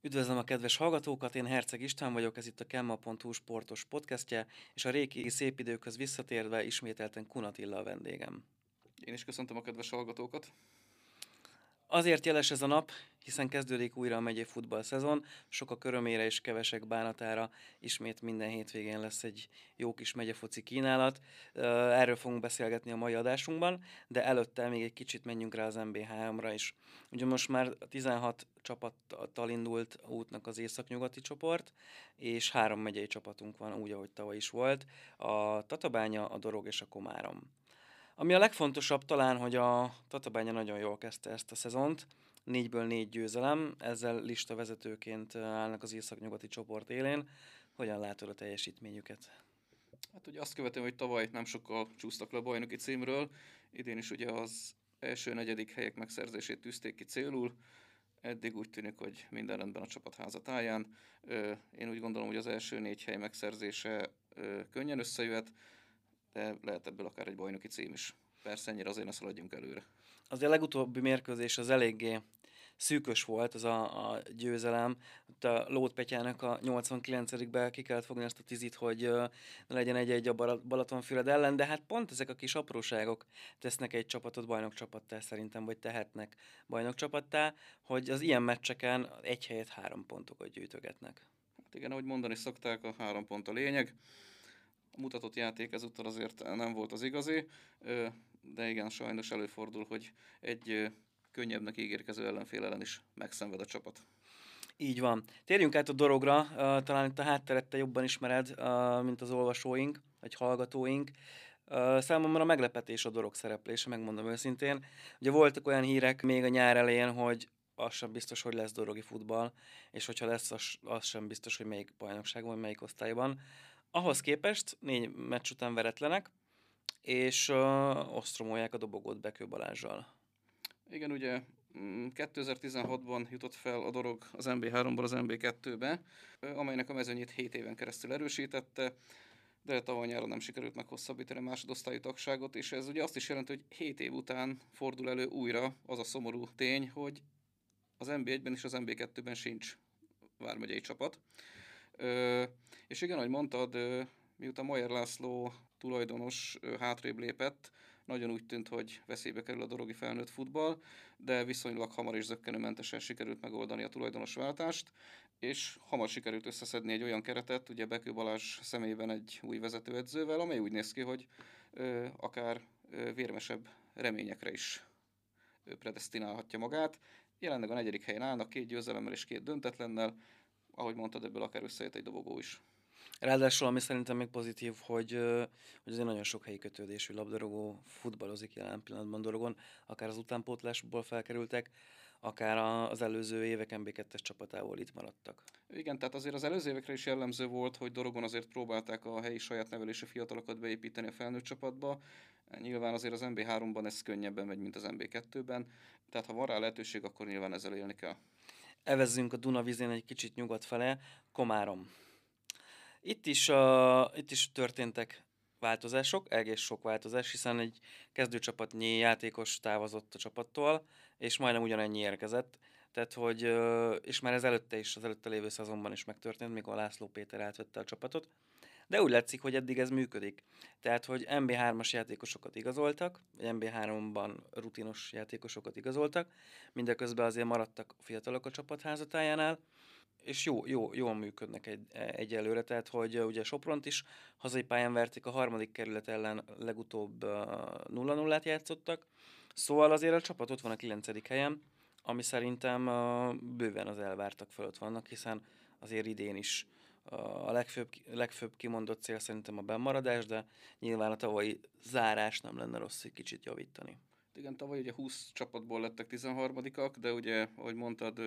Üdvözlöm a kedves hallgatókat, én Herceg István vagyok, ez itt a Kemma.hu sportos podcastje, és a régi szép időkhöz visszatérve ismételten Kunatilla a vendégem. Én is köszöntöm a kedves hallgatókat. Azért jeles ez a nap, hiszen kezdődik újra a megyei futball szezon, sok a körömére és kevesek bánatára, ismét minden hétvégén lesz egy jó kis megyefoci kínálat. Erről fogunk beszélgetni a mai adásunkban, de előtte még egy kicsit menjünk rá az MB3-ra is. Ugye most már 16 csapattal indult útnak az északnyugati csoport, és három megyei csapatunk van, úgy, ahogy tavaly is volt, a Tatabánya, a Dorog és a Komárom. Ami a legfontosabb talán, hogy a Tatabánya nagyon jól kezdte ezt a szezont, négyből négy győzelem, ezzel lista vezetőként állnak az északnyugati csoport élén. Hogyan látod a teljesítményüket? Hát ugye azt követően, hogy tavaly nem sokkal csúsztak le a bajnoki címről, idén is ugye az első negyedik helyek megszerzését tűzték ki célul, eddig úgy tűnik, hogy minden rendben a csapat házatáján. Én úgy gondolom, hogy az első négy hely megszerzése könnyen összejöhet, de lehet ebből akár egy bajnoki cím is. Persze ennyire azért ne szaladjunk előre. Az a legutóbbi mérkőzés az eléggé szűkös volt az a, a győzelem. Ott a Lót Petyának a 89-ben ki kellett fogni azt a tizit, hogy uh, legyen egy-egy a Balatonfüred ellen, de hát pont ezek a kis apróságok tesznek egy csapatot bajnokcsapattá szerintem, vagy tehetnek bajnokcsapattá, hogy az ilyen meccseken egy helyet három pontokat gyűjtögetnek. Hát igen, ahogy mondani szokták, a három pont a lényeg mutatott játék ezúttal azért nem volt az igazi, de igen, sajnos előfordul, hogy egy könnyebbnek ígérkező ellenfél ellen is megszenved a csapat. Így van. Térjünk át a dologra, talán itt a hátteret te jobban ismered, mint az olvasóink, vagy hallgatóink. Számomra meglepetés a dolog szereplése, megmondom őszintén. Ugye voltak olyan hírek még a nyár elején, hogy az sem biztos, hogy lesz dorogi futball, és hogyha lesz, az, az sem biztos, hogy melyik bajnokságban, melyik osztályban. Ahhoz képest négy meccs után veretlenek, és uh, osztromolják a dobogót Bekő Balázsjal. Igen, ugye 2016-ban mm, jutott fel a dolog az MB3-ból az MB2-be, amelynek a mezőnyét 7 éven keresztül erősítette, de tavaly nyáron nem sikerült meghosszabbítani a másodosztályú tagságot, és ez ugye azt is jelenti, hogy 7 év után fordul elő újra az a szomorú tény, hogy az MB1-ben és az MB2-ben sincs vármegyei csapat. Ö, és igen, ahogy mondtad, ö, miután Majer László tulajdonos ö, hátrébb lépett, nagyon úgy tűnt, hogy veszélybe kerül a dorogi felnőtt futball, de viszonylag hamar és zöggenőmentesen sikerült megoldani a tulajdonos váltást, és hamar sikerült összeszedni egy olyan keretet, ugye Bekő Balázs személyében egy új vezetőedzővel, amely úgy néz ki, hogy ö, akár ö, vérmesebb reményekre is predestinálhatja magát. Jelenleg a negyedik helyen állnak, két győzelemmel és két döntetlennel, ahogy mondtad, ebből akár összejött egy dobogó is. Ráadásul, ami szerintem még pozitív, hogy, hogy azért nagyon sok helyi kötődésű labdarúgó futballozik jelen pillanatban dorogon, akár az utánpótlásból felkerültek, akár az előző évek MB2-es csapatából itt maradtak. Igen, tehát azért az előző évekre is jellemző volt, hogy Dorogon azért próbálták a helyi saját nevelési fiatalokat beépíteni a felnőtt csapatba. Nyilván azért az MB3-ban ez könnyebben megy, mint az MB2-ben, tehát ha van rá lehetőség, akkor nyilván ezzel élni kell evezzünk a Dunavizén egy kicsit nyugat fele, Komárom. Itt is, uh, itt is történtek változások, egész sok változás, hiszen egy kezdőcsapatnyi játékos távozott a csapattól, és majdnem ugyanennyi érkezett. Tehát, hogy, és már ez előtte is, az előtte lévő szezonban is megtörtént, mikor László Péter átvette a csapatot de úgy látszik, hogy eddig ez működik. Tehát, hogy MB3-as játékosokat igazoltak, vagy MB3-ban rutinos játékosokat igazoltak, mindeközben azért maradtak fiatalok a csapat házatájánál, és jó, jó, jól működnek egy, egyelőre, tehát hogy ugye Sopront is hazai pályán verték, a harmadik kerület ellen legutóbb 0-0-át játszottak, szóval azért a csapat ott van a kilencedik helyen, ami szerintem bőven az elvártak fölött vannak, hiszen azért idén is a legfőbb, legfőbb kimondott cél szerintem a bemaradás, de nyilván a tavalyi zárás nem lenne rossz egy kicsit javítani. Igen, tavaly ugye 20 csapatból lettek 13-ak, de ugye, ahogy mondtad,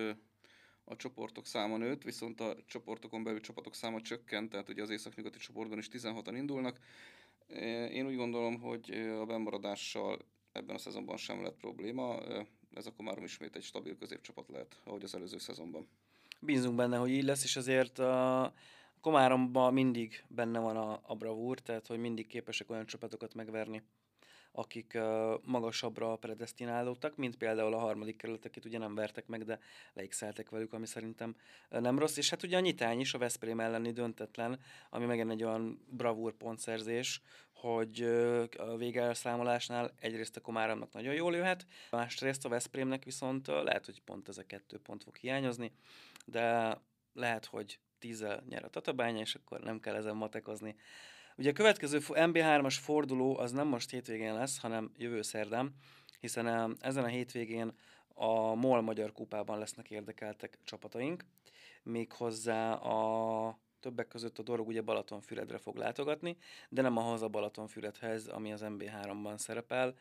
a csoportok száma nőtt, viszont a csoportokon belül csapatok száma csökkent, tehát ugye az északnyugati csoportban is 16-an indulnak. Én úgy gondolom, hogy a bemaradással ebben a szezonban sem lett probléma, ez akkor már ismét egy stabil középcsapat lehet, ahogy az előző szezonban bízunk benne, hogy így lesz, és azért a Komáromban mindig benne van a, a bravúr, tehát hogy mindig képesek olyan csapatokat megverni, akik magasabbra predestinálódtak, mint például a harmadik kerület, akit ugye nem vertek meg, de leigszeltek velük, ami szerintem nem rossz. És hát ugye a nyitány is a Veszprém elleni döntetlen, ami megint egy olyan bravúr pontszerzés, hogy a végelszámolásnál egyrészt a Komáramnak nagyon jól jöhet, másrészt a Veszprémnek viszont lehet, hogy pont ez a kettő pont fog hiányozni, de lehet, hogy tízzel nyer a Tatabánya, és akkor nem kell ezen matekozni. Ugye a következő MB3-as forduló az nem most hétvégén lesz, hanem jövő szerdán, hiszen ezen a hétvégén a MOL Magyar Kupában lesznek érdekeltek csapataink, méghozzá a többek között a Dorog ugye Balatonfüredre fog látogatni, de nem a haza Balatonfüredhez, ami az MB3-ban szerepel.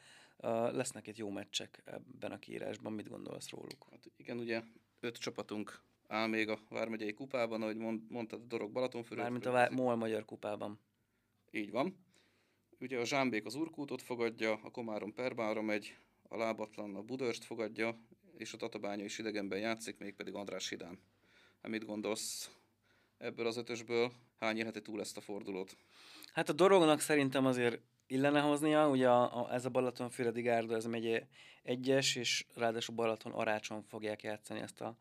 Lesznek itt jó meccsek ebben a kiírásban, mit gondolsz róluk? Hát igen, ugye öt csapatunk áll még a Vármegyei kupában, ahogy mondtad, a Dorog Balatonfüred. Mármint a MOL Magyar kupában. Így van. Ugye a Zsámbék az Urkútot fogadja, a Komárom Perbára megy, a Lábatlan a Budörst fogadja, és a Tatabánya is idegenben játszik, még pedig András Hidán. Hát mit gondolsz ebből az ötösből? Hány érheti túl ezt a fordulót? Hát a Dorognak szerintem azért illene hoznia, ugye a, a, ez a Balaton-Füredi Gárda, ez megy egyes, és ráadásul Balaton Arácson fogják játszani ezt a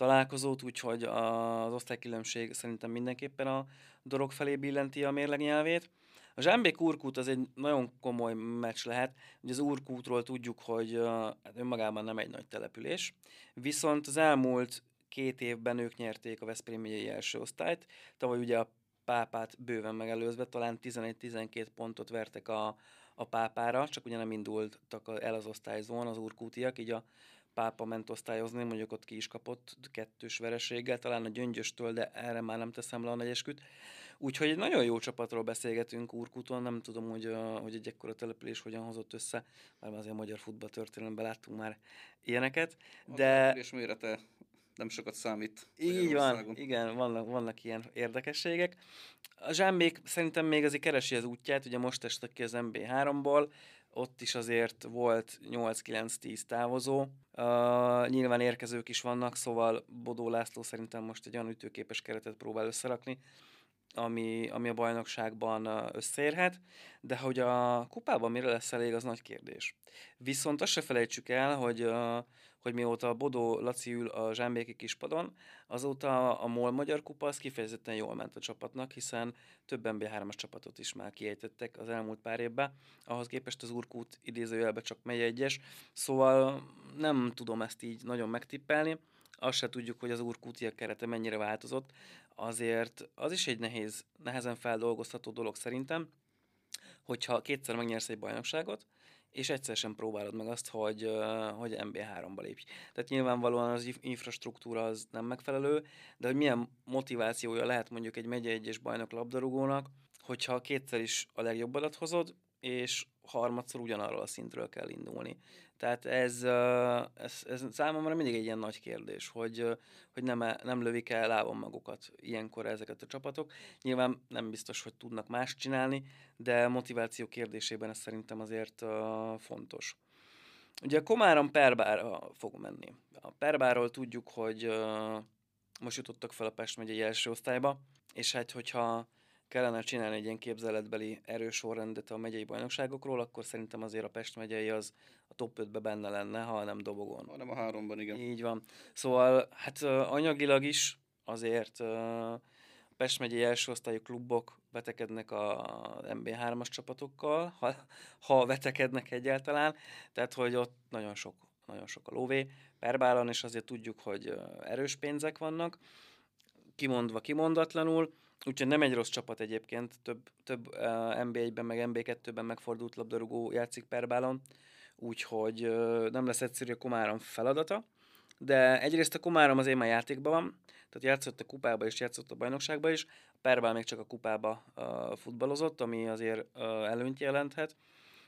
találkozót, úgyhogy az osztálykülönbség szerintem mindenképpen a dorog felé billenti a mérleg nyelvét. A Zsámbék Urkút az egy nagyon komoly meccs lehet. Ugye az Urkútról tudjuk, hogy hát önmagában nem egy nagy település, viszont az elmúlt két évben ők nyerték a Veszprém megyei első osztályt. Tavaly ugye a pápát bőven megelőzve, talán 11-12 pontot vertek a, a pápára, csak ugye nem indultak el az osztályzón az urkútiak, így a pápa ment osztályozni, mondjuk ott ki is kapott kettős vereséggel, talán a gyöngyöstől, de erre már nem teszem le a negyesküt. Úgyhogy egy nagyon jó csapatról beszélgetünk Urkúton, nem tudom, hogy, hogy egy ekkora település hogyan hozott össze, mert azért a magyar futballtörténelemben láttunk már ilyeneket. De... És mérete nem sokat számít. Így van, igen, vannak, vannak ilyen érdekességek. A Zsámbék szerintem még azért keresi az útját, ugye most estek ki az MB3-ból, ott is azért volt 8-9-10 távozó. Uh, nyilván érkezők is vannak, szóval Bodó László szerintem most egy olyan ütőképes keretet próbál összerakni, ami, ami a bajnokságban összeérhet, de hogy a kupában mire lesz elég, az nagy kérdés. Viszont azt se felejtsük el, hogy uh, hogy mióta a Bodó Laci ül a Zsámbéki kispadon, azóta a MOL Magyar Kupa az kifejezetten jól ment a csapatnak, hiszen több MB3-as csapatot is már kiejtettek az elmúlt pár évben, ahhoz képest az Urkút idézőjelben csak megy egyes, szóval nem tudom ezt így nagyon megtippelni, azt se tudjuk, hogy az Urkútiak kerete mennyire változott, azért az is egy nehéz, nehezen feldolgozható dolog szerintem, hogyha kétszer megnyersz egy bajnokságot, és egyszer sem próbálod meg azt, hogy, hogy MB3-ba lépj. Tehát nyilvánvalóan az infrastruktúra az nem megfelelő, de hogy milyen motivációja lehet mondjuk egy megye egyes bajnok labdarúgónak, hogyha kétszer is a legjobbadat hozod, és harmadszor ugyanarról a szintről kell indulni. Tehát ez, ez, ez számomra mindig egy ilyen nagy kérdés, hogy, hogy nem, nem lövik el lábon magukat ilyenkor ezeket a csapatok. Nyilván nem biztos, hogy tudnak más csinálni, de motiváció kérdésében ez szerintem azért fontos. Ugye a Komárom Perbára fog menni. A Perbáról tudjuk, hogy most jutottak fel a Pest megyei első osztályba, és hát hogyha kellene csinálni egy ilyen képzeletbeli erős sorrendet a megyei bajnokságokról, akkor szerintem azért a Pest megyei az a top 5-be benne lenne, ha nem dobogon. Ha nem a háromban, igen. Így van. Szóval hát anyagilag is azért a Pest megyei első osztályú klubok vetekednek a MB3-as csapatokkal, ha, ha vetekednek egyáltalán, tehát hogy ott nagyon sok, nagyon sok a lóvé. Perbálon is azért tudjuk, hogy erős pénzek vannak, kimondva kimondatlanul, Úgyhogy nem egy rossz csapat egyébként, több, több uh, NB1-ben, meg NB2-ben megfordult labdarúgó játszik Perbálon, úgyhogy uh, nem lesz egyszerű a Komárom feladata, de egyrészt a Komárom azért már játékban van, tehát játszott a kupába és játszott a bajnokságba is, a Perbál még csak a kupába uh, futballozott, ami azért uh, előnyt jelenthet,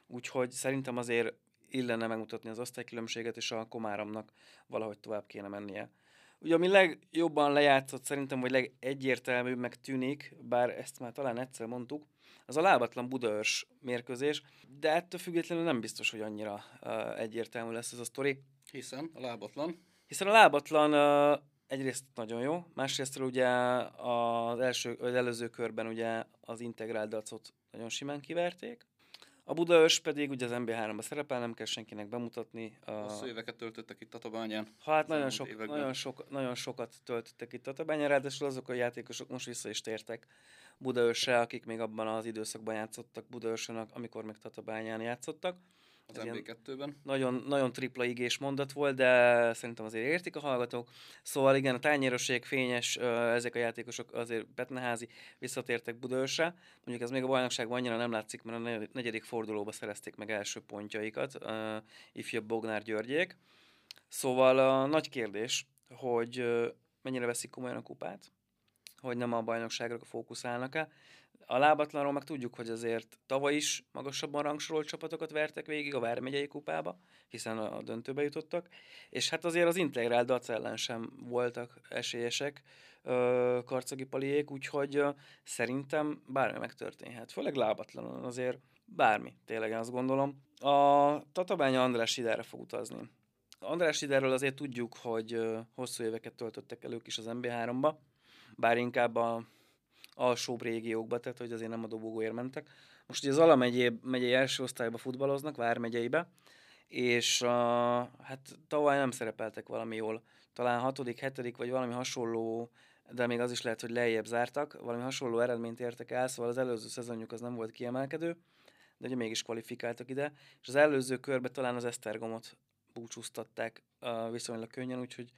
úgyhogy szerintem azért illene megmutatni az osztálykülönbséget, és a Komáromnak valahogy tovább kéne mennie. Ugye ami legjobban lejátszott szerintem, vagy legegyértelműbbnek tűnik, bár ezt már talán egyszer mondtuk, az a lábatlan Budaörs mérkőzés, de ettől függetlenül nem biztos, hogy annyira uh, egyértelmű lesz ez a sztori. Hiszen a lábatlan? Hiszen a lábatlan uh, egyrészt nagyon jó, másrészt ugye az, első, az előző körben ugye az integrált dacot nagyon simán kiverték. A A Budaörs pedig ugye az MB3-ba szerepel, nem kell senkinek bemutatni. Hosszú éveket töltöttek itt Tatabányán. Hát nagyon, sok, nagyon, sok, nagyon sokat töltöttek itt Tatabányán, ráadásul azok a játékosok most vissza is tértek Budaörsre, akik még abban az időszakban játszottak Budaörsön, amikor még Tatabányán játszottak. Az MB2-ben. Nagyon, nagyon tripla igés mondat volt, de szerintem azért értik a hallgatók. Szóval igen, a tányéroség, fényes, ezek a játékosok azért Betneházi visszatértek Budaörsre. Mondjuk ez még a bajnokságban annyira nem látszik, mert a negyedik fordulóba szerezték meg első pontjaikat, ifjabb Bognár Györgyék. Szóval a nagy kérdés, hogy mennyire veszik komolyan a kupát, hogy nem a bajnokságra fókuszálnak-e, a lábatlanról meg tudjuk, hogy azért tavaly is magasabban rangsorolt csapatokat vertek végig a Vármegyei kupába, hiszen a döntőbe jutottak, és hát azért az integrált dac ellen sem voltak esélyesek karcagi paliék, úgyhogy szerintem bármi megtörténhet, főleg lábatlanon azért bármi, tényleg azt gondolom. A Tatabánya András Sidára fog utazni. András Sidáról azért tudjuk, hogy hosszú éveket töltöttek el ők is az MB3-ba, bár inkább a alsóbb régiókba, tehát hogy azért nem a dobogóért mentek. Most ugye az Ala megyé, megyei első osztályba futballoznak, Vármegyeibe, és uh, hát tavaly nem szerepeltek valami jól. Talán hatodik, hetedik, vagy valami hasonló, de még az is lehet, hogy lejjebb zártak, valami hasonló eredményt értek el, szóval az előző szezonjuk az nem volt kiemelkedő, de ugye mégis kvalifikáltak ide, és az előző körben talán az Esztergomot búcsúztatták uh, viszonylag könnyen, úgyhogy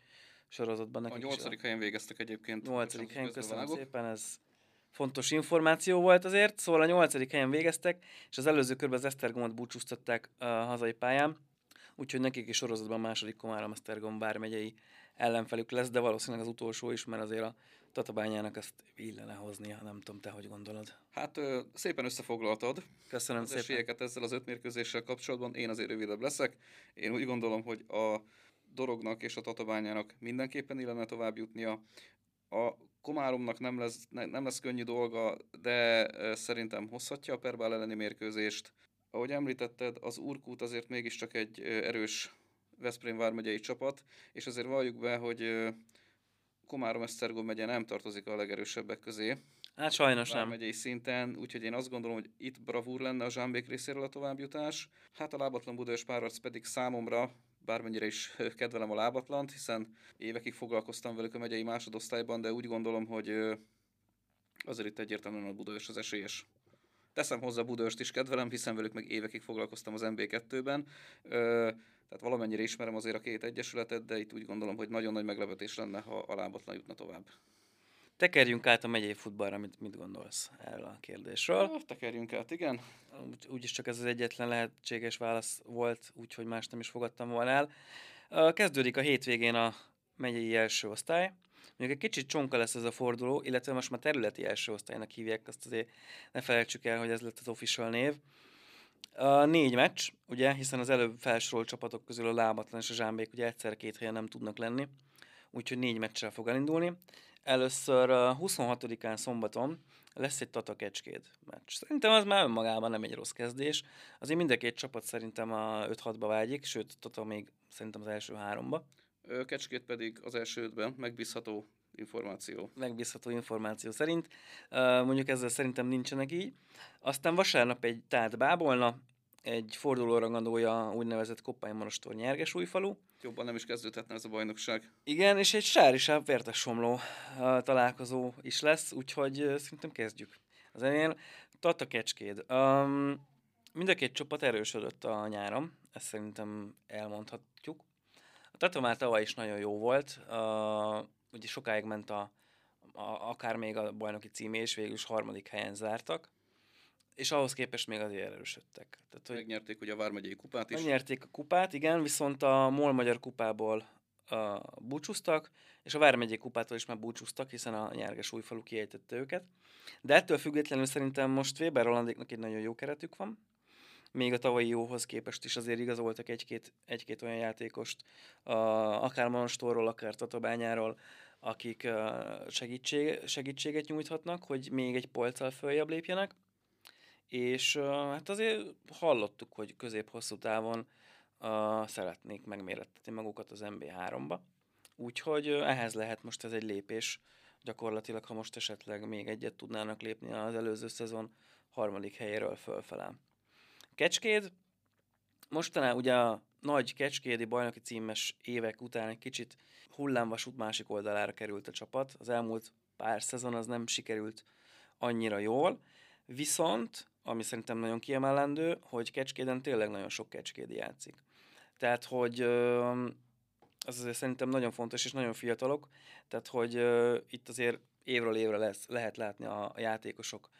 sorozatban nekik A nyolcadik helyen végeztek egyébként. Nyolcadik helyen, köszönöm szépen, ez fontos információ volt azért, szóval a nyolcadik helyen végeztek, és az előző körben az Esztergomot búcsúztatták a hazai pályán, úgyhogy nekik is sorozatban a második Komárom Esztergom bármegyei ellenfelük lesz, de valószínűleg az utolsó is, mert azért a Tatabányának ezt illene hoznia, nem tudom, te hogy gondolod. Hát ö, szépen összefoglaltad. Köszönöm az szépen. esélyeket ezzel az öt mérkőzéssel kapcsolatban. Én azért rövidebb leszek. Én úgy gondolom, hogy a Dorognak és a Tatabányának mindenképpen illene tovább jutnia. A Komáromnak nem lesz, nem lesz könnyű dolga, de szerintem hozhatja a Perbál elleni mérkőzést. Ahogy említetted, az Urkút azért mégiscsak egy erős Veszprém vármegyei csapat, és azért valljuk be, hogy Komárom Esztergom megye nem tartozik a legerősebbek közé. Hát sajnos nem. megyei szinten, úgyhogy én azt gondolom, hogy itt bravúr lenne a Zsámbék részéről a továbbjutás. Hát a lábatlan Budaörs párharc pedig számomra bármennyire is kedvelem a lábatlant, hiszen évekig foglalkoztam velük a megyei másodosztályban, de úgy gondolom, hogy azért itt egyértelműen a Budaörs az esélyes. Teszem hozzá Budaörst is kedvelem, hiszen velük meg évekig foglalkoztam az MB2-ben, tehát valamennyire ismerem azért a két egyesületet, de itt úgy gondolom, hogy nagyon nagy meglepetés lenne, ha a lábatlan jutna tovább. Tekerjünk át a megyei futballra, mit, mit gondolsz erről a kérdésről? Ja, tekerjünk át, igen. Úgy, úgyis csak ez az egyetlen lehetséges válasz volt, úgyhogy más nem is fogadtam volna el. Kezdődik a hétvégén a megyei első osztály. Mondjuk egy kicsit csonka lesz ez a forduló, illetve most már területi első osztálynak hívják, azt azért ne felejtsük el, hogy ez lett az official név. A négy meccs, ugye, hiszen az előbb felsorolt csapatok közül a lábatlan és a zsámbék ugye egyszer két helyen nem tudnak lenni, úgyhogy négy meccsel fog elindulni. Először 26-án szombaton lesz egy Tata Kecskéd meccs. Szerintem az már önmagában nem egy rossz kezdés. Azért mind a két csapat szerintem a 5-6-ba vágyik, sőt Tata még szerintem az első háromba. Kecskét pedig az első ötben megbízható információ. Megbízható információ szerint. Mondjuk ezzel szerintem nincsenek így. Aztán vasárnap egy tát Bábolna, egy fordulórangandója úgynevezett Koppány Monostor nyerges újfalu. Jobban nem is kezdődhetne ez a bajnokság. Igen, és egy sárisább vértes somló uh, találkozó is lesz, úgyhogy szerintem kezdjük. Az elején Tata Kecskéd. Um, mind a két csapat erősödött a nyáron, ezt szerintem elmondhatjuk. A Tata már tavaly is nagyon jó volt, uh, ugye sokáig ment a, a, akár még a bajnoki címé, és végül is harmadik helyen zártak és ahhoz képest még azért erősödtek. Tehát, hogy Megnyerték ugye a Vármegyei kupát is. Megnyerték a kupát, igen, viszont a MOL Magyar kupából uh, búcsúztak, és a Vármegyei kupától is már búcsúztak, hiszen a nyerges újfalu kiejtette őket. De ettől függetlenül szerintem most Weber Rolandéknak egy nagyon jó keretük van, még a tavalyi jóhoz képest is azért igazoltak egy-két, egy-két olyan játékost, uh, akár Manostorról, akár Tatabányáról, akik uh, segítség, segítséget nyújthatnak, hogy még egy polccal följebb lépjenek és hát azért hallottuk, hogy közép-hosszú távon uh, szeretnék megmérettetni magukat az MB3-ba, úgyhogy uh, ehhez lehet most ez egy lépés, gyakorlatilag, ha most esetleg még egyet tudnának lépni az előző szezon harmadik helyéről fölfele. Kecskéd, mostanában ugye a nagy kecskédi bajnoki címes évek után egy kicsit hullámvasút másik oldalára került a csapat. Az elmúlt pár szezon az nem sikerült annyira jól, viszont, ami szerintem nagyon kiemelendő, hogy Kecskéden tényleg nagyon sok kecskédi játszik. Tehát, hogy az azért szerintem nagyon fontos, és nagyon fiatalok, tehát, hogy itt azért évről évre lesz, lehet látni a, játékosok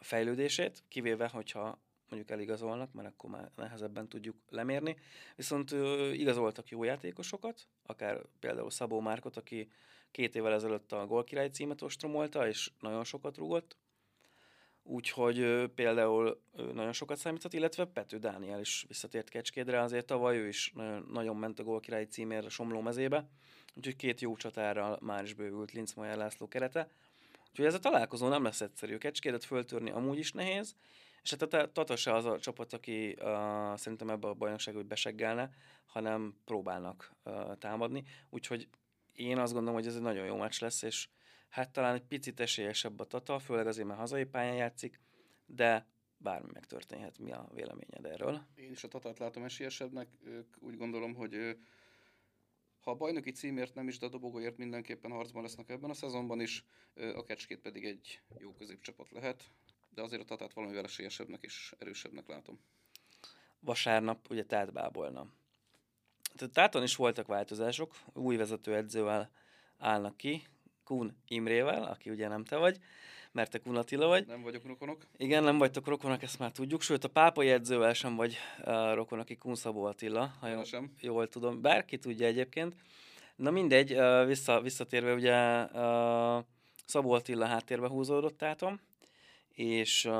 fejlődését, kivéve, hogyha mondjuk eligazolnak, mert akkor már nehezebben tudjuk lemérni. Viszont ö, igazoltak jó játékosokat, akár például Szabó Márkot, aki két évvel ezelőtt a gólkirály címet ostromolta, és nagyon sokat rúgott. Úgyhogy például nagyon sokat számíthat, illetve Pető Dániel is visszatért Kecskédre, azért tavaly ő is nagyon, ment a gólkirály címért a Somló mezébe. Úgyhogy két jó csatárral már is bővült Linz Mayer László kerete. Úgyhogy ez a találkozó nem lesz egyszerű. Kecskédet föltörni amúgy is nehéz, és hát a Tata se az a csapat, aki uh, szerintem ebbe a bajnokságba beseggelne, hanem próbálnak uh, támadni. Úgyhogy én azt gondolom, hogy ez egy nagyon jó meccs lesz, és hát talán egy picit esélyesebb a Tata, főleg azért, mert hazai pályán játszik, de bármi megtörténhet. Mi a véleményed erről? Én is a Tatát látom esélyesebbnek. Úgy gondolom, hogy ha a bajnoki címért nem is, de a dobogóért mindenképpen harcban lesznek ebben a szezonban is, a Kecskét pedig egy jó középcsapat lehet de azért a Tatát valamivel esélyesebbnek és erősebbnek látom. Vasárnap ugye tehát Bábolna. Tehát Táton is voltak változások, új vezetőedzővel állnak ki, Kun Imrével, aki ugye nem te vagy, mert te Kun Attila vagy. Nem vagyok rokonok. Igen, nem vagytok rokonok, ezt már tudjuk, sőt a pápai edzővel sem vagy uh, rokon, aki Kun Szabó Attila, ha jól, sem. jól tudom, bárki tudja egyébként. Na mindegy, uh, vissza, visszatérve ugye uh, Szabó Attila háttérbe húzódott tátom, és uh,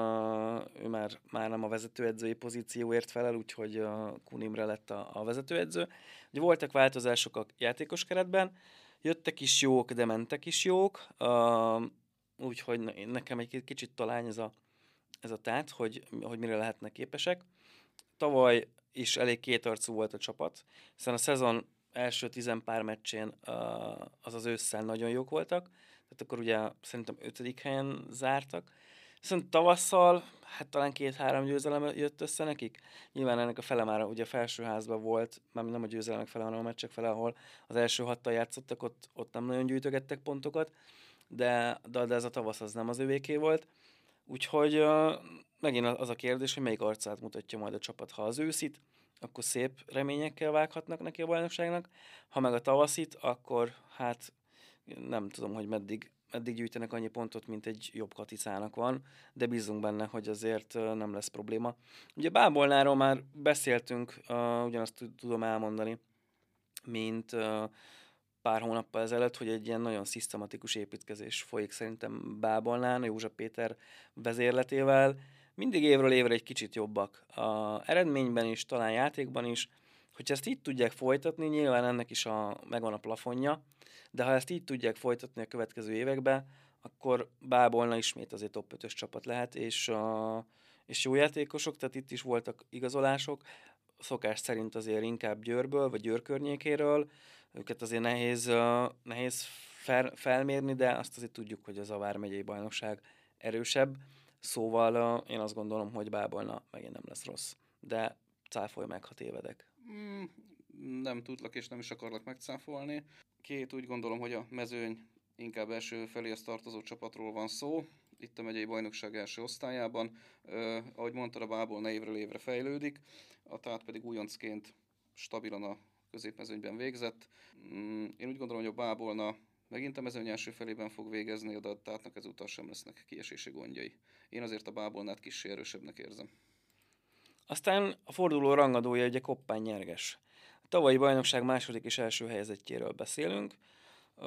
ő már, már nem a vezetőedzői pozícióért felel, úgyhogy uh, Kunimre lett a, a vezetőedző. Ugye voltak változások a játékos keretben, jöttek is jók, de mentek is jók, uh, úgyhogy nekem egy kicsit talány ez a, ez a tát, hogy, hogy mire lehetnek képesek. Tavaly is elég kétarcú volt a csapat, hiszen a szezon első tizen pár meccsén uh, az az ősszel nagyon jók voltak, tehát akkor ugye szerintem ötödik helyen zártak, Viszont tavasszal, hát talán két-három győzelem jött össze nekik. Nyilván ennek a fele már ugye a felsőházban volt, már nem a győzelemek fele, hanem a meccsek fele, ahol az első hattal játszottak, ott, ott nem nagyon gyűjtögettek pontokat, de, de, de ez a tavasz az nem az övéké volt. Úgyhogy uh, megint az a kérdés, hogy melyik arcát mutatja majd a csapat. Ha az őszit, akkor szép reményekkel vághatnak neki a bajnokságnak, ha meg a tavaszit, akkor hát nem tudom, hogy meddig eddig gyűjtenek annyi pontot, mint egy jobb katicának van, de bízunk benne, hogy azért nem lesz probléma. Ugye Bábolnáról már beszéltünk, ugyanazt tudom elmondani, mint pár hónappal ezelőtt, hogy egy ilyen nagyon szisztematikus építkezés folyik szerintem Bábolnán, József Péter vezérletével. Mindig évről évre egy kicsit jobbak. A eredményben is, talán játékban is. Hogyha ezt így tudják folytatni, nyilván ennek is a, megvan a plafonja, de ha ezt így tudják folytatni a következő években, akkor Bábolna ismét azért top 5-ös csapat lehet, és, a, és jó játékosok, tehát itt is voltak igazolások, szokás szerint azért inkább Győrből, vagy Győr környékéről, őket azért nehéz, nehéz fel, felmérni, de azt azért tudjuk, hogy az a Vármegyei bajnokság erősebb, szóval én azt gondolom, hogy Bábolna megint nem lesz rossz, de cáfolj meg, ha tévedek. Mm, nem tudlak és nem is akarlak megcáfolni. Két úgy gondolom, hogy a mezőny inkább első feléhez tartozó csapatról van szó, itt a megyei bajnokság első osztályában. Uh, ahogy mondtad, a Bából évről évre fejlődik, a Tát pedig újoncként stabilan a középmezőnyben végzett. Mm, én úgy gondolom, hogy a Bábolna megint a mezőny első felében fog végezni, de a Tátnak ezúttal sem lesznek kiesési gondjai. Én azért a Bábolnát kis erősebbnek érzem. Aztán a forduló rangadója ugye Koppány nyerges tavalyi bajnokság második és első helyezettjéről beszélünk. Uh,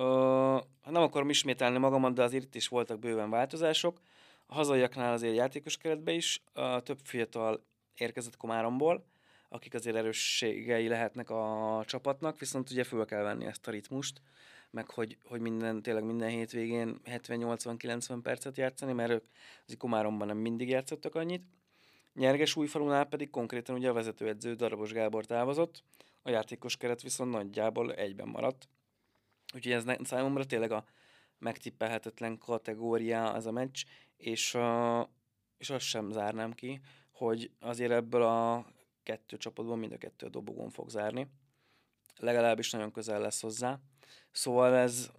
nem akarom ismételni magamat, de azért itt is voltak bőven változások. A hazaiaknál azért játékos keretbe is uh, több fiatal érkezett Komáromból, akik azért erősségei lehetnek a csapatnak, viszont ugye föl kell venni ezt a ritmust, meg hogy, hogy minden, tényleg minden hétvégén 70-80-90 percet játszani, mert ők az Komáromban nem mindig játszottak annyit. Nyerges újfalunál pedig konkrétan ugye a vezetőedző Darabos Gábor távozott, a játékos keret viszont nagyjából egyben maradt. Úgyhogy ez számomra tényleg a megtippelhetetlen kategória az a meccs, és, uh, és azt sem zárnám ki, hogy azért ebből a kettő csapatból mind a kettő a dobogón fog zárni. Legalábbis nagyon közel lesz hozzá. Szóval ez,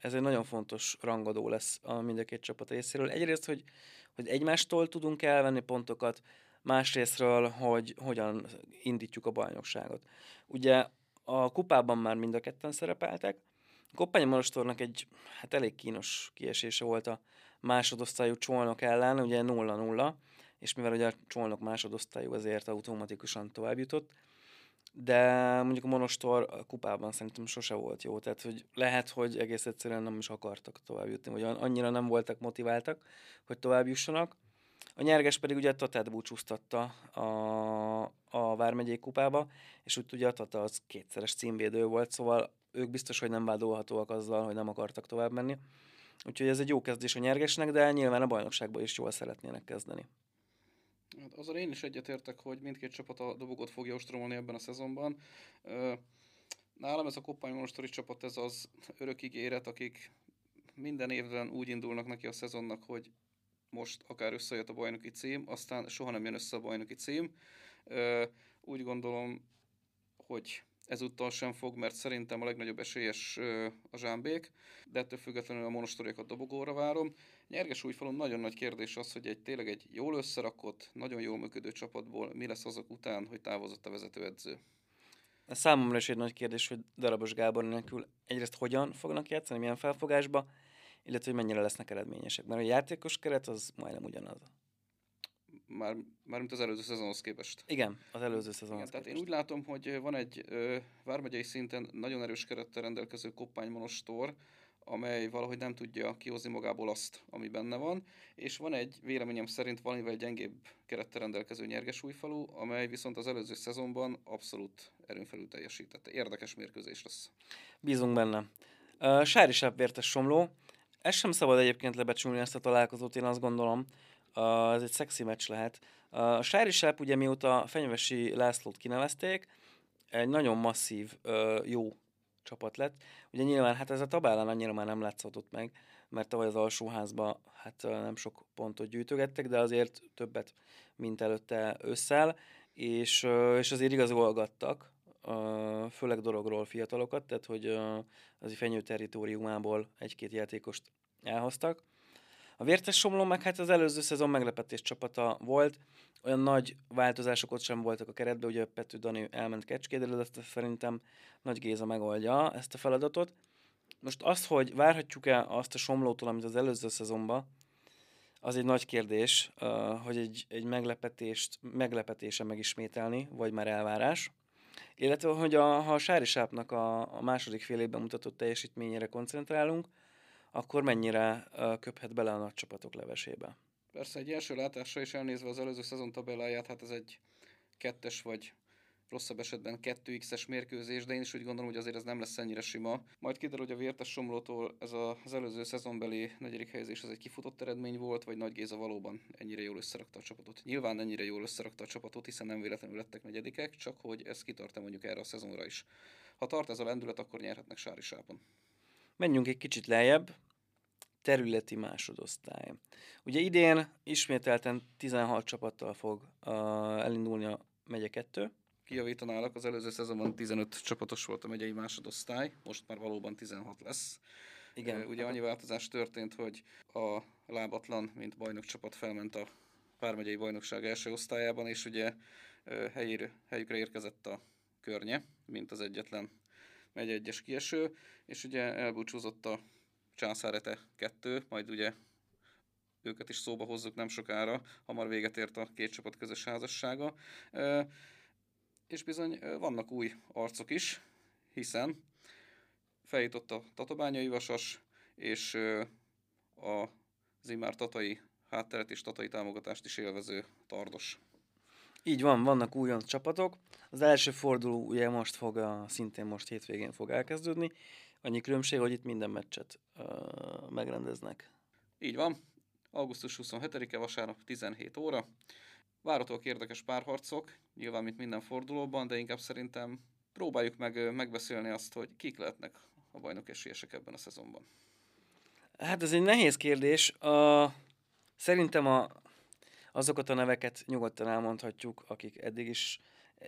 ez egy nagyon fontos rangadó lesz a mind a két csapat részéről. Egyrészt, hogy, hogy egymástól tudunk elvenni pontokat, másrésztről, hogy hogyan indítjuk a bajnokságot. Ugye a kupában már mind a ketten szerepeltek, Koppányi Monostornak egy hát elég kínos kiesése volt a másodosztályú csónok ellen, ugye 0-0, és mivel ugye a csónok másodosztályú, ezért automatikusan tovább jutott, de mondjuk a Monostor a kupában szerintem sose volt jó, tehát hogy lehet, hogy egész egyszerűen nem is akartak tovább jutni, vagy annyira nem voltak motiváltak, hogy tovább jussanak. A nyerges pedig ugye a Tatát búcsúztatta a, a Vármegyék kupába, és úgy ugye a Tata az kétszeres címvédő volt, szóval ők biztos, hogy nem vádolhatóak azzal, hogy nem akartak tovább menni. Úgyhogy ez egy jó kezdés a nyergesnek, de nyilván a bajnokságban is jól szeretnének kezdeni. Hát azzal én is egyetértek, hogy mindkét csapat a dobogot fogja ostromolni ebben a szezonban. Nálam ez a Koppány Monostori csapat, ez az örök ígéret, akik minden évben úgy indulnak neki a szezonnak, hogy most akár összejött a bajnoki cím, aztán soha nem jön össze a bajnoki cím. Úgy gondolom, hogy ezúttal sem fog, mert szerintem a legnagyobb esélyes a zsámbék, de ettől függetlenül a monostoriakat dobogóra várom. Nyerges újfalon nagyon nagy kérdés az, hogy egy tényleg egy jól összerakott, nagyon jól működő csapatból mi lesz azok után, hogy távozott a vezetőedző. Számomra is egy nagy kérdés, hogy Darabos Gábor nélkül egyrészt hogyan fognak játszani, milyen felfogásba, illetve hogy mennyire lesznek eredményesek. Mert a játékos keret az majdnem ugyanaz. Már, már mint az előző szezonhoz képest. Igen, az előző szezonhoz Igen, tehát én úgy látom, hogy van egy ö, vármegyei szinten nagyon erős kerettel rendelkező koppánymonostor, amely valahogy nem tudja kihozni magából azt, ami benne van, és van egy véleményem szerint valamivel gyengébb kerettel rendelkező nyerges újfalu, amely viszont az előző szezonban abszolút erőnfelül teljesítette. Érdekes mérkőzés lesz. Bízunk benne. Uh, Sári Vértes Somló. Ez sem szabad egyébként lebecsülni ezt a találkozót, én azt gondolom. Uh, ez egy szexi meccs lehet. Uh, a Sári Sáp ugye mióta Fenyvesi Lászlót kinevezték, egy nagyon masszív, uh, jó csapat lett. Ugye nyilván hát ez a tabellán annyira már nem látszott meg, mert tavaly az alsóházba hát nem sok pontot gyűjtögettek, de azért többet, mint előtte összel, és, és azért igazolgattak, főleg dologról fiatalokat, tehát hogy az fenyő territóriumából egy-két játékost elhoztak. A Vértes Somló meg hát az előző szezon meglepetés csapata volt, olyan nagy változások ott sem voltak a keretben, ugye Pető Dani elment Kecskédre, de szerintem Nagy Géza megoldja ezt a feladatot. Most az, hogy várhatjuk-e azt a Somlótól, amit az előző szezonban, az egy nagy kérdés, hogy egy, egy meglepetést, meglepetése megismételni, vagy már elvárás. Illetve, hogy a, ha a Sári Sápnak a, a második fél évben mutatott teljesítményére koncentrálunk, akkor mennyire köphet bele a nagy csapatok levesébe. Persze egy első látásra is elnézve az előző szezon tabelláját, hát ez egy kettes vagy rosszabb esetben 2x-es mérkőzés, de én is úgy gondolom, hogy azért ez nem lesz ennyire sima. Majd kiderül, hogy a Vértes Somlótól ez az előző szezonbeli negyedik helyezés az egy kifutott eredmény volt, vagy Nagy Géza valóban ennyire jól összerakta a csapatot. Nyilván ennyire jól összerakta a csapatot, hiszen nem véletlenül lettek negyedikek, csak hogy ez kitart mondjuk erre a szezonra is. Ha tart ez a lendület, akkor nyerhetnek Sári Sápon. Menjünk egy kicsit lejjebb, területi másodosztály. Ugye idén ismételten 16 csapattal fog uh, elindulni a megye 2. Kijavítanálak, az előző szezonban 15 csapatos volt a megyei másodosztály, most már valóban 16 lesz. Igen. Uh, ugye annyi változás történt, hogy a lábatlan, mint bajnok csapat felment a Pármegyei Bajnokság első osztályában, és ugye uh, helyére, helyükre érkezett a környe, mint az egyetlen megy egyes kieső, és ugye elbúcsúzott a Császárete 2, majd ugye őket is szóba hozzuk nem sokára, hamar véget ért a két csapat közös házassága. És bizony vannak új arcok is, hiszen feljutott a tatabányai vasas, és a Zimár tatai hátteret és tatai támogatást is élvező tardos. Így van, vannak újon csapatok. Az első forduló ugye most fog, a, szintén most hétvégén fog elkezdődni, Annyi különbség, hogy itt minden meccset uh, megrendeznek. Így van. Augusztus 27-e vasárnap 17 óra. Váratok érdekes párharcok, nyilván mint minden fordulóban, de inkább szerintem próbáljuk meg megbeszélni azt, hogy kik lehetnek a bajnok esélyesek ebben a szezonban. Hát ez egy nehéz kérdés. Uh, szerintem a, azokat a neveket nyugodtan elmondhatjuk, akik eddig is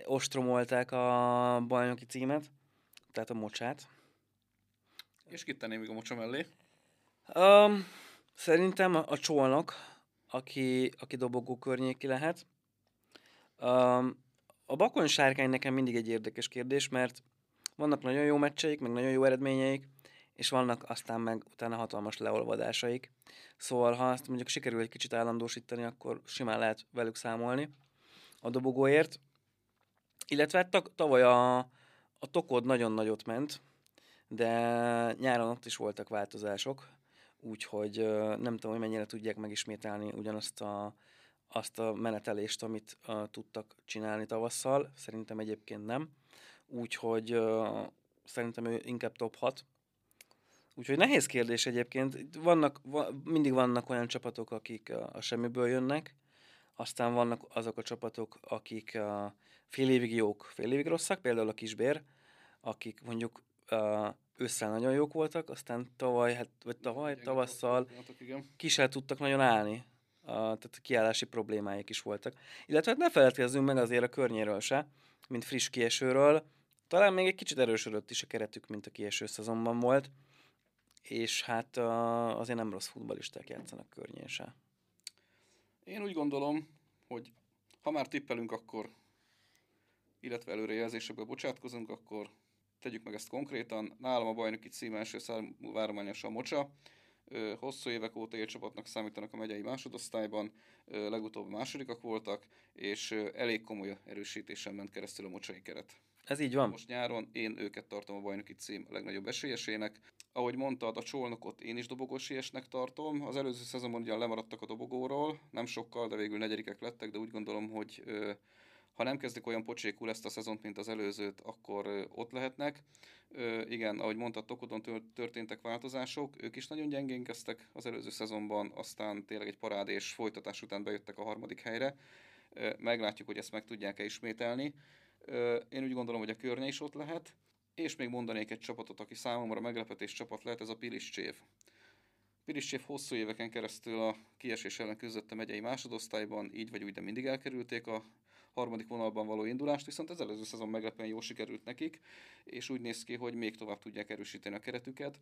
ostromolták a bajnoki címet, tehát a mocsát. És kit tenném még a mocsa mellé? Um, szerintem a, a csolnok, aki, aki dobogó környéki lehet. Um, a bakony sárkány nekem mindig egy érdekes kérdés, mert vannak nagyon jó meccseik, meg nagyon jó eredményeik, és vannak aztán meg utána hatalmas leolvadásaik. Szóval ha azt mondjuk sikerül egy kicsit állandósítani, akkor simán lehet velük számolni a dobogóért. Illetve hát tavaly a, a tokod nagyon nagyot ment, de nyáron ott is voltak változások, úgyhogy nem tudom, hogy mennyire tudják megismételni ugyanazt a, azt a menetelést, amit uh, tudtak csinálni tavasszal. Szerintem egyébként nem. Úgyhogy uh, szerintem ő inkább top 6. Úgyhogy nehéz kérdés egyébként. Vannak, va, mindig vannak olyan csapatok, akik uh, a semmiből jönnek, aztán vannak azok a csapatok, akik uh, fél évig jók, fél évig rosszak, például a Kisbér, akik mondjuk uh, ősszel nagyon jók voltak, aztán tavaly, hát, vagy tavaly, tavasszal ki sem tudtak nagyon állni. Uh, tehát a kiállási problémáik is voltak. Illetve hát ne feledkezzünk meg azért a környéről se, mint friss kiesőről. Talán még egy kicsit erősödött is a keretük, mint a kieső szezonban volt. És hát azért nem rossz futbalisták játszanak környén se. Én úgy gondolom, hogy ha már tippelünk, akkor illetve előrejelzésekbe bocsátkozunk, akkor tegyük meg ezt konkrétan. Nálam a bajnoki cím első számú várományos a Mocsa. Hosszú évek óta élcsapatnak számítanak a megyei másodosztályban, legutóbb másodikak voltak, és elég komoly erősítésen ment keresztül a mocsai keret. Ez így van. Most nyáron én őket tartom a bajnoki cím a legnagyobb esélyesének. Ahogy mondtad, a csolnokot én is dobogósiesnek tartom. Az előző szezonban ugyan lemaradtak a dobogóról, nem sokkal, de végül negyedikek lettek, de úgy gondolom, hogy ha nem kezdik olyan pocsékul ezt a szezont, mint az előzőt, akkor ott lehetnek. Igen, ahogy mondtad, Tokodon történtek változások, ők is nagyon gyengén kezdtek az előző szezonban, aztán tényleg egy parádés folytatás után bejöttek a harmadik helyre. Meglátjuk, hogy ezt meg tudják-e ismételni. Én úgy gondolom, hogy a környe is ott lehet, és még mondanék egy csapatot, aki számomra meglepetés csapat lehet, ez a Piliscsév. Piliscsév hosszú éveken keresztül a kiesés ellen küzdött a megyei másodosztályban, így vagy úgy, de mindig elkerülték a harmadik vonalban való indulást, viszont az előző szezon meglepően jól sikerült nekik, és úgy néz ki, hogy még tovább tudják erősíteni a keretüket,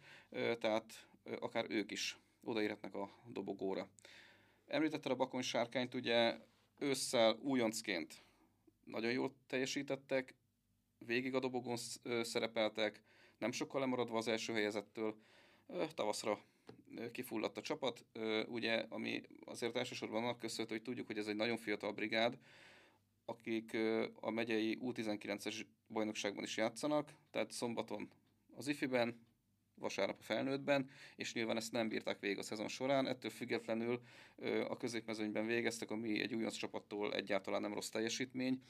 tehát akár ők is odaérhetnek a dobogóra. Említetted a Bakony sárkányt, ugye ősszel újoncként nagyon jól teljesítettek, végig a dobogón szerepeltek, nem sokkal lemaradva az első helyezettől, tavaszra kifulladt a csapat, ugye, ami azért elsősorban annak köszönhető, hogy tudjuk, hogy ez egy nagyon fiatal brigád, akik a megyei U19-es bajnokságban is játszanak, tehát szombaton az IFI-ben, vasárnap a felnőttben, és nyilván ezt nem bírták végig a szezon során, ettől függetlenül a középmezőnyben végeztek, ami egy újonc csapattól egyáltalán nem rossz teljesítmény,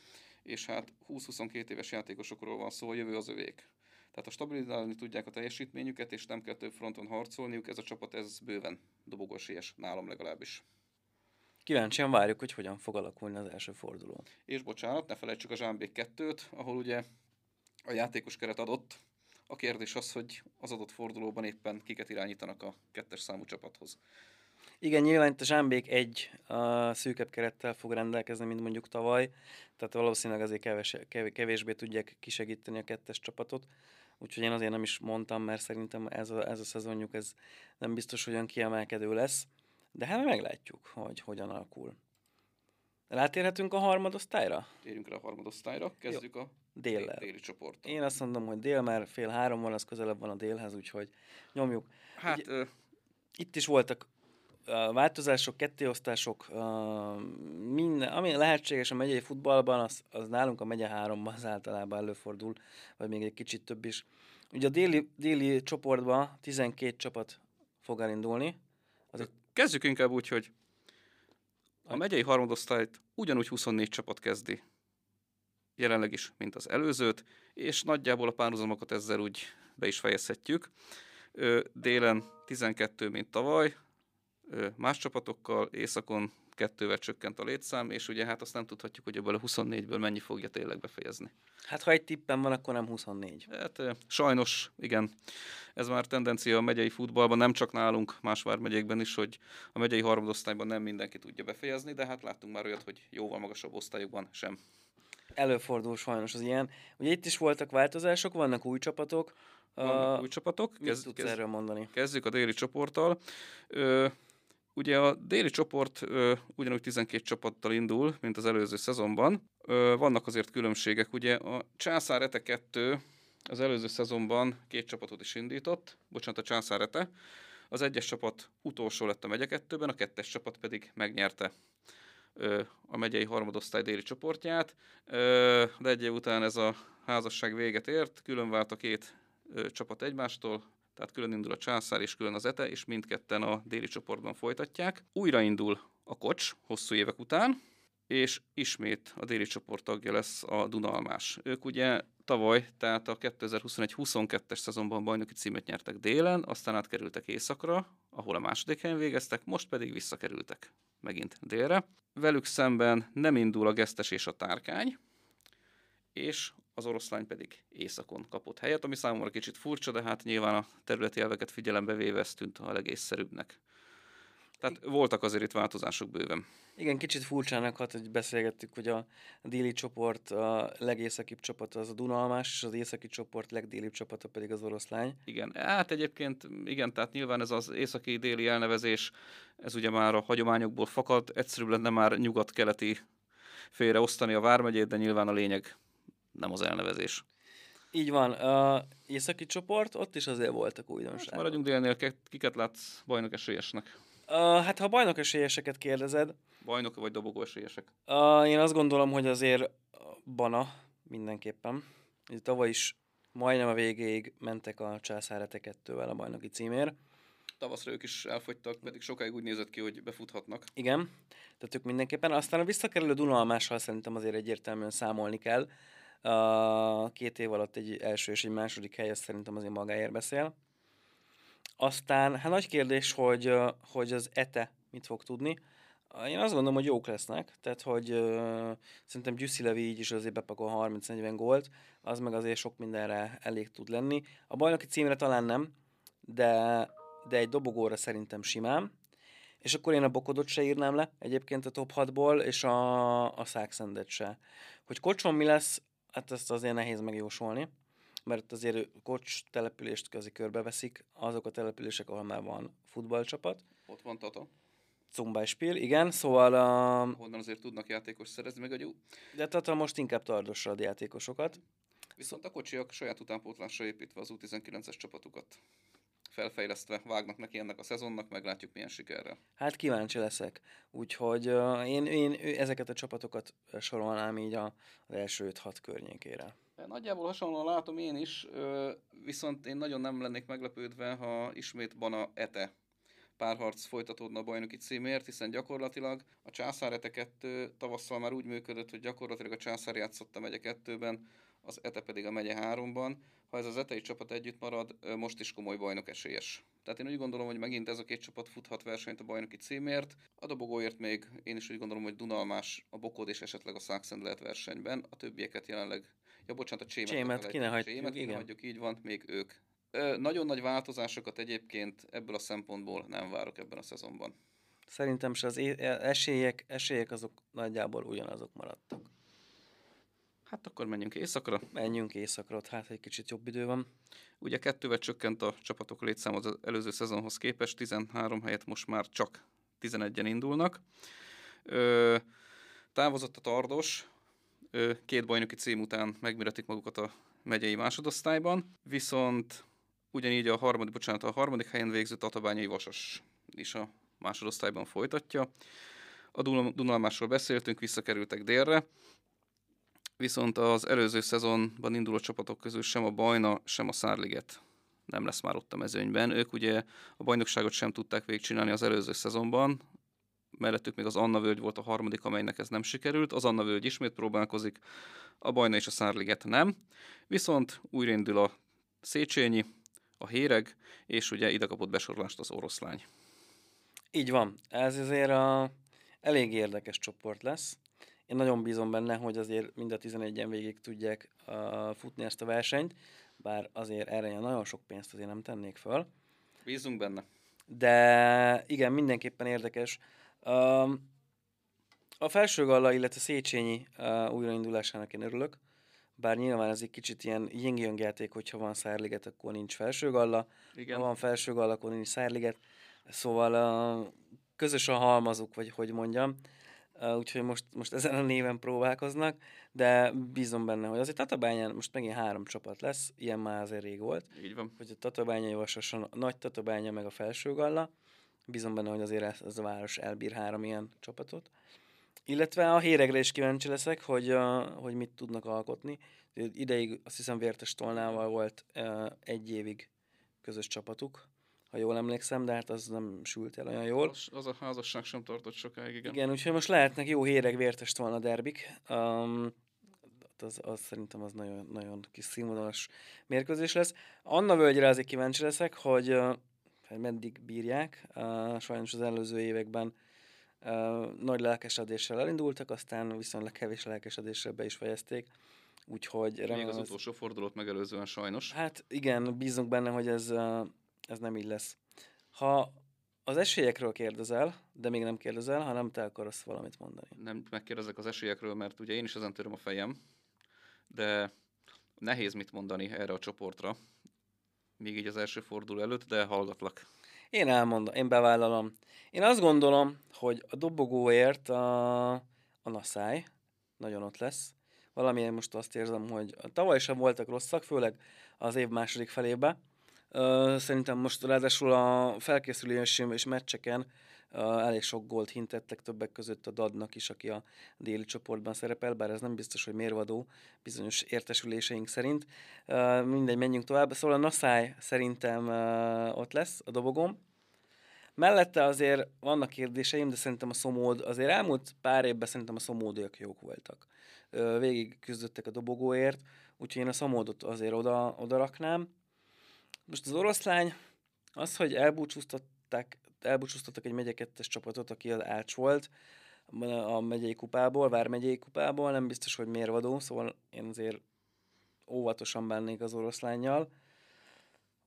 és hát 20-22 éves játékosokról van szó, a jövő az övék. Tehát a stabilizálni tudják a teljesítményüket, és nem kell több fronton harcolniuk, ez a csapat ez bőven dobogósies, nálam legalábbis. Kíváncsian várjuk, hogy hogyan fog alakulni az első forduló. És bocsánat, ne felejtsük a Zsámbék 2-t, ahol ugye a játékos keret adott. A kérdés az, hogy az adott fordulóban éppen kiket irányítanak a kettes számú csapathoz. Igen, nyilván itt a Zsámbék egy a szűkebb kerettel fog rendelkezni, mint mondjuk tavaly, tehát valószínűleg azért keves, kevésbé tudják kisegíteni a kettes csapatot. Úgyhogy én azért nem is mondtam, mert szerintem ez a, ez a szezonjuk ez nem biztos, hogy olyan kiemelkedő lesz. De hát meglátjuk, hogy hogyan alakul. Rátérhetünk a harmadosztályra? Térjünk rá a harmadosztályra, kezdjük Jó. a déllel. déli csoport. Én azt mondom, hogy dél, mert fél három van, az közelebb van a délhez, úgyhogy nyomjuk. Hát, Ugye, ö... Itt is voltak uh, változások, kettéosztások, minden, ami lehetséges a megyei futballban, az, az nálunk a megye háromban az általában előfordul, vagy még egy kicsit több is. Ugye a déli, déli csoportban 12 csapat fog elindulni. Az egy Kezdjük inkább úgy, hogy a megyei harmadosztályt ugyanúgy 24 csapat kezdi jelenleg is, mint az előzőt, és nagyjából a párhuzamokat ezzel úgy be is fejezhetjük. Délen 12, mint tavaly, más csapatokkal, északon kettővel csökkent a létszám, és ugye hát azt nem tudhatjuk, hogy ebből a 24-ből mennyi fogja tényleg befejezni. Hát ha egy tippem van, akkor nem 24. Hát sajnos, igen, ez már tendencia a megyei futballban, nem csak nálunk, más vármegyékben is, hogy a megyei harmadosztályban nem mindenki tudja befejezni, de hát láttunk már olyat, hogy jóval magasabb osztályokban sem. Előfordul sajnos az ilyen. Ugye itt is voltak változások, vannak új csapatok. Vannak uh, új csapatok. Mit Kezd, tudsz kezd, erről mondani? Kezdjük a déli csoporttal. Ö, Ugye a déli csoport ö, ugyanúgy 12 csapattal indul, mint az előző szezonban. Ö, vannak azért különbségek. Ugye a Császár Ete 2 az előző szezonban két csapatot is indított, bocsánat, a Császár Ete. Az egyes csapat utolsó lett a megye kettőben, a kettes csapat pedig megnyerte ö, a megyei harmadosztály déli csoportját, ö, de egy év után ez a házasság véget ért, külön vált a két ö, csapat egymástól, tehát külön indul a császár és külön az ete, és mindketten a déli csoportban folytatják. Újraindul a kocs hosszú évek után, és ismét a déli csoport tagja lesz a Dunalmás. Ők ugye tavaly, tehát a 2021-22-es szezonban bajnoki címet nyertek délen, aztán átkerültek északra, ahol a második helyen végeztek, most pedig visszakerültek megint délre. Velük szemben nem indul a gesztes és a tárkány, és az oroszlány pedig északon kapott helyet, ami számomra kicsit furcsa, de hát nyilván a területi elveket figyelembe véve ez tűnt a legészszerűbbnek. Tehát voltak azért itt változások bőven. Igen, kicsit furcsának hat, hogy beszélgettük, hogy a déli csoport a legészakibb csapata az a Dunalmás, és az északi csoport legdélibb csapata pedig az oroszlány. Igen, hát egyébként igen, tehát nyilván ez az északi-déli elnevezés, ez ugye már a hagyományokból fakad, egyszerűbb lenne már nyugat-keleti félreosztani a vármegyét, de nyilván a lényeg nem az elnevezés. Így van. A északi csoport, ott is azért voltak újdonságok. Hát maradjunk délnél, kiket látsz bajnok esélyesnek? Uh, hát ha bajnok esélyeseket kérdezed... Bajnok vagy dobogó esélyesek? Uh, én azt gondolom, hogy azért Bana mindenképpen. Itt tavaly is majdnem a végéig mentek a császáretek kettővel a bajnoki címér. Tavaszra ők is elfogytak, pedig sokáig úgy nézett ki, hogy befuthatnak. Igen, tehát ők mindenképpen. Aztán a visszakerülő Dunalmással szerintem azért egyértelműen számolni kell. A két év alatt egy első és egy második hely, ez szerintem azért magáért beszél. Aztán, hát nagy kérdés, hogy, hogy az ETE mit fog tudni. Én azt gondolom, hogy jók lesznek, tehát hogy uh, szerintem Gyuszi Levi így is azért bepakol 30-40 gólt, az meg azért sok mindenre elég tud lenni. A bajnoki címre talán nem, de, de egy dobogóra szerintem simán. És akkor én a Bokodot se írnám le egyébként a top 6-ból, és a, a Szákszendet se. Hogy kocson mi lesz, hát ezt azért nehéz megjósolni, mert azért kocs települést közi körbeveszik, azok a települések, ahol már van futballcsapat. Ott van Tata. Zumbaispiel, igen, szóval... A... Honnan azért tudnak játékos szerezni, meg a jó. De Tata most inkább tardosra ad játékosokat. Viszont a kocsiak saját utánpótlásra építve az U19-es csapatukat felfejlesztve vágnak neki ennek a szezonnak, meglátjuk milyen sikerrel. Hát kíváncsi leszek. Úgyhogy uh, én, én ezeket a csapatokat sorolnám így a, az első 5-6 környékére. Nagyjából hasonlóan látom én is, viszont én nagyon nem lennék meglepődve, ha ismét Bana Ete párharc folytatódna a bajnoki címért, hiszen gyakorlatilag a Császár Ete 2 tavasszal már úgy működött, hogy gyakorlatilag a Császár játszott a megye 2-ben, az Ete pedig a megye 3-ban. Ha ez az etei csapat együtt marad, most is komoly bajnok esélyes. Tehát én úgy gondolom, hogy megint ez a két csapat futhat versenyt a bajnoki címért. A dobogóért még én is úgy gondolom, hogy Dunalmás, a Bokod és esetleg a Szákszent lehet versenyben. A többieket jelenleg, ja bocsánat, a Csémet, Csémet ki ne hagyjuk, Csémet ki hagyjuk, így van, még ők. Ö, nagyon nagy változásokat egyébként ebből a szempontból nem várok ebben a szezonban. Szerintem se az esélyek, esélyek azok nagyjából ugyanazok maradtak. Hát akkor menjünk éjszakra. Menjünk éjszakra, hát egy kicsit jobb idő van. Ugye kettővel csökkent a csapatok létszám az előző szezonhoz képest, 13 helyet most már csak 11-en indulnak. Ö, távozott a Tardos, ö, két bajnoki cím után megméretik magukat a megyei másodosztályban, viszont ugyanígy a harmadik, bocsánat, a harmadik helyen végző Tatabányai Vasas is a másodosztályban folytatja. A Dunalmásról beszéltünk, visszakerültek délre, viszont az előző szezonban induló csapatok közül sem a Bajna, sem a Szárliget nem lesz már ott a mezőnyben. Ők ugye a bajnokságot sem tudták végigcsinálni az előző szezonban, mellettük még az Anna Völgy volt a harmadik, amelynek ez nem sikerült. Az Anna Völgy ismét próbálkozik, a Bajna és a Szárliget nem. Viszont újraindul a Széchenyi, a Héreg, és ugye ide kapott besorolást az Oroszlány. Így van. Ez azért a elég érdekes csoport lesz. Én nagyon bízom benne, hogy azért mind a 11-en végig tudják uh, futni ezt a versenyt, bár azért erre nagyon sok pénzt azért nem tennék föl. Bízunk benne. De igen, mindenképpen érdekes. Um, a felső galla, illetve Széchenyi uh, újraindulásának én örülök, bár nyilván ez egy kicsit ilyen ying játék, hogyha van szárliget, akkor nincs felső galla, Igen. ha van felső galla, akkor nincs szárliget, szóval uh, közös a halmazuk, vagy hogy mondjam, úgyhogy most, most ezen a néven próbálkoznak, de bízom benne, hogy azért Tatabányán most megint három csapat lesz, ilyen már azért rég volt, Így van. hogy a Tatabányai Vasas, a nagy Tatabánya meg a felső galla, bízom benne, hogy azért ez, ez a város elbír három ilyen csapatot. Illetve a héregre is kíváncsi leszek, hogy, uh, hogy mit tudnak alkotni. Ideig azt hiszem Vértes Tolnával volt uh, egy évig közös csapatuk, ha jól emlékszem, de hát az nem sült el olyan jól. Az, az a házasság sem tartott sokáig, igen. Igen, úgyhogy most lehetnek jó héreg Vértes Tolna derbik. Um, az, az szerintem az nagyon, nagyon kis színvonalas mérkőzés lesz. Anna völgyre azért kíváncsi leszek, hogy uh, meddig bírják. Uh, sajnos az előző években Uh, nagy lelkesedéssel elindultak, aztán viszonylag kevés lelkesedéssel be is fejezték. Úgyhogy Még remélem az ez- utolsó fordulót megelőzően sajnos. Hát igen, bízunk benne, hogy ez, uh, ez nem így lesz. Ha az esélyekről kérdezel, de még nem kérdezel, ha nem te akarsz valamit mondani. Nem megkérdezek az esélyekről, mert ugye én is ezen töröm a fejem, de nehéz mit mondani erre a csoportra, még így az első forduló előtt, de hallgatlak. Én elmondom, én bevállalom. Én azt gondolom, hogy a dobogóért a, a naszály nagyon ott lesz. Valamilyen most azt érzem, hogy tavaly sem voltak rosszak, főleg az év második felébe. Szerintem most ráadásul a felkészülési és meccseken elég sok gólt hintettek többek között a Dadnak is, aki a déli csoportban szerepel, bár ez nem biztos, hogy mérvadó bizonyos értesüléseink szerint. Mindegy, menjünk tovább. Szóval a Naszály szerintem ott lesz a dobogom. Mellette azért vannak kérdéseim, de szerintem a szomód, azért elmúlt pár évben szerintem a szomódők jók voltak. Végig küzdöttek a dobogóért, úgyhogy én a szomódot azért oda, oda raknám. Most az oroszlány, az, hogy elbúcsúztatták, elbúcsúztattak egy megye kettes csapatot, aki az Ács volt, a megyei kupából, Vármegyei kupából, nem biztos, hogy mérvadó, szóval én azért óvatosan bánnék az oroszlányjal.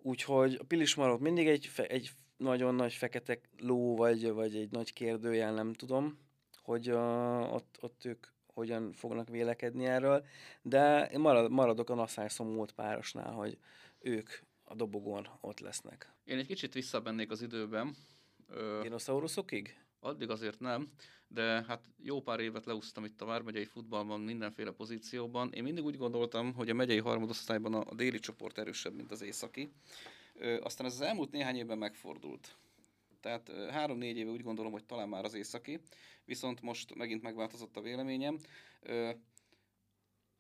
Úgyhogy a Pilismarok mindig egy, egy nagyon nagy fekete ló, vagy, vagy egy nagy kérdőjel, nem tudom, hogy uh, ott, ott ők hogyan fognak vélekedni erről, de marad, maradok a Nassai Szomót párosnál, hogy ők a dobogón ott lesznek. Én egy kicsit visszabennék az időben, Ö, Dinoszauruszokig? addig azért nem, de hát jó pár évet leúsztam itt a Vármegyei futballban, mindenféle pozícióban. Én mindig úgy gondoltam, hogy a megyei harmadosztályban a, déli csoport erősebb, mint az északi. Ö, aztán ez az elmúlt néhány évben megfordult. Tehát három-négy éve úgy gondolom, hogy talán már az északi, viszont most megint megváltozott a véleményem. Ö,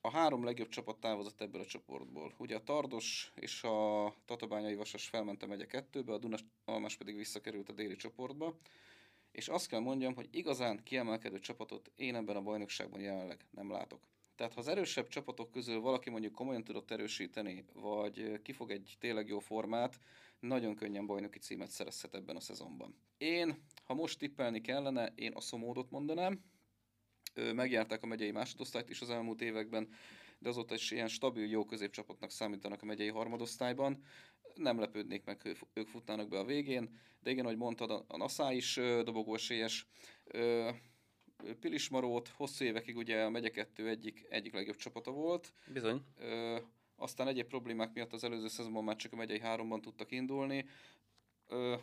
a három legjobb csapat távozott ebből a csoportból. Ugye a Tardos és a Tatabányai Vasas felment a megye kettőbe, a Dunas Almás pedig visszakerült a déli csoportba. És azt kell mondjam, hogy igazán kiemelkedő csapatot én ebben a bajnokságban jelenleg nem látok. Tehát ha az erősebb csapatok közül valaki mondjuk komolyan tudott erősíteni, vagy kifog egy tényleg jó formát, nagyon könnyen bajnoki címet szerezhet ebben a szezonban. Én, ha most tippelni kellene, én a szomódot mondanám, megjárták a megyei másodosztályt is az elmúlt években, de azóta is ilyen stabil, jó középcsapatnak számítanak a megyei harmadosztályban. Nem lepődnék meg, hogy ők futnának be a végén, de igen, ahogy mondtad, a- NASA is ö, dobogó esélyes. Ö, Pilismarót hosszú évekig ugye a megye kettő egyik, egyik legjobb csapata volt, Bizony. Ö, aztán egyéb problémák miatt az előző szezonban már csak a megyei háromban tudtak indulni,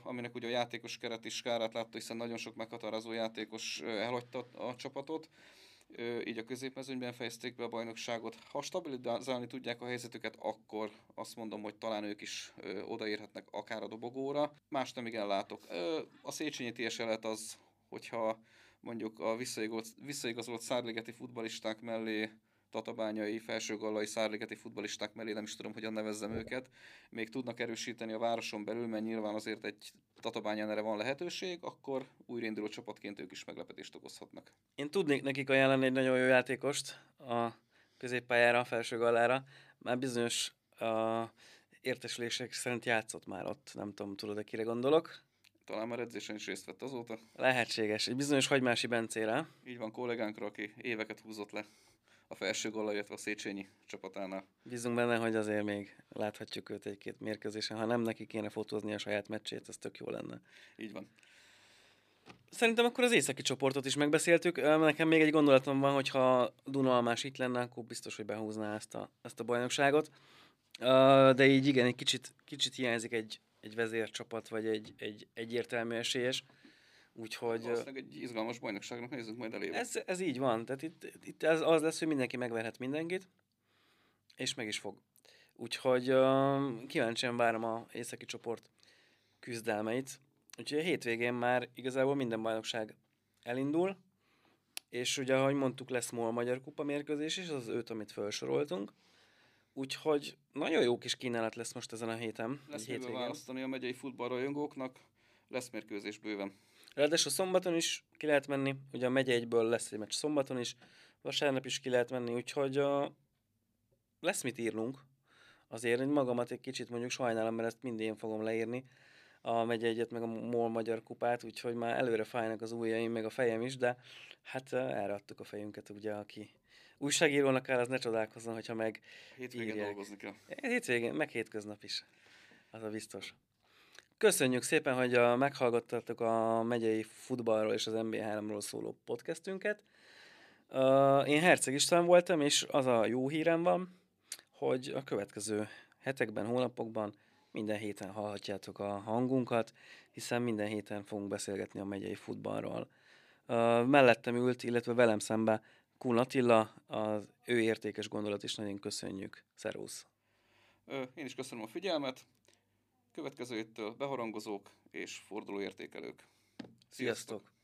aminek ugye a játékos keret is kárát látta, hiszen nagyon sok meghatározó játékos elhagyta a csapatot, így a középmezőnyben fejezték be a bajnokságot. Ha stabilizálni tudják a helyzetüket, akkor azt mondom, hogy talán ők is ö, odaérhetnek akár a dobogóra. Más nem igen látok. A Széchenyi TSL lehet az, hogyha mondjuk a visszaigazolt, visszaigazolt szárligeti futbalisták mellé tatabányai, felsőgallai, szárligeti futbalisták mellé, nem is tudom, hogyan nevezzem őket, még tudnak erősíteni a városon belül, mert nyilván azért egy tatabányán erre van lehetőség, akkor újrainduló csapatként ők is meglepetést okozhatnak. Én tudnék nekik ajánlani egy nagyon jó játékost a középpályára, a felső gallára. Már bizonyos uh, értesülések szerint játszott már ott, nem tudom, tudod-e kire gondolok? talán már edzésen is részt vett azóta. Lehetséges. Egy bizonyos Hagymási Bencére. Így van kollégánkra, aki éveket húzott le a felső golla, illetve a Széchenyi csapatánál. Bízunk benne, hogy azért még láthatjuk őt egy-két mérkőzésen. Ha nem neki kéne fotózni a saját meccsét, az tök jó lenne. Így van. Szerintem akkor az északi csoportot is megbeszéltük. Nekem még egy gondolatom van, hogy ha Dunalmás itt lenne, akkor biztos, hogy behúzná ezt a, ezt a bajnokságot. De így igen, egy kicsit, kicsit hiányzik egy, egy vezércsapat, vagy egy, egy egyértelmű esélyes. Úgyhogy... Valószínűleg egy izgalmas bajnokságnak nézzük majd elébe. Ez, ez így van. Tehát itt, itt ez az lesz, hogy mindenki megverhet mindenkit, és meg is fog. Úgyhogy uh, kíváncsian várom a északi csoport küzdelmeit. Úgyhogy a hétvégén már igazából minden bajnokság elindul, és ugye, ahogy mondtuk, lesz MOL Magyar Kupa mérkőzés is, az az öt, amit felsoroltunk. Úgyhogy nagyon jó kis kínálat lesz most ezen a héten. Lesz mivel választani a megyei futballrajongóknak, lesz mérkőzés bőven. Ráadásul szombaton is ki lehet menni, ugye a megye egyből lesz egy meccs szombaton is, vasárnap is ki lehet menni, úgyhogy uh, lesz mit írnunk. Azért hogy magamat egy kicsit mondjuk sajnálom, mert ezt mind én fogom leírni a megye egyet, meg a MOL Magyar Kupát, úgyhogy már előre fájnak az ujjaim, meg a fejem is, de hát erre adtuk a fejünket, ugye, aki újságírónak áll, az ne csodálkozzon, hogyha meg Hétvégén írják. dolgozni kell. Hétvégén, meg hétköznap is. Az a biztos. Köszönjük szépen, hogy a, meghallgattatok a megyei futballról és az MB3-ról szóló podcastünket. Én Herceg István voltam, és az a jó hírem van, hogy a következő hetekben, hónapokban minden héten hallhatjátok a hangunkat, hiszen minden héten fogunk beszélgetni a megyei futballról. Mellettem ült, illetve velem szembe Kun Attila, az ő értékes gondolat is nagyon köszönjük. Szervusz! Én is köszönöm a figyelmet, Következő héttől beharangozók és fordulóértékelők. Sziasztok! Sziasztok.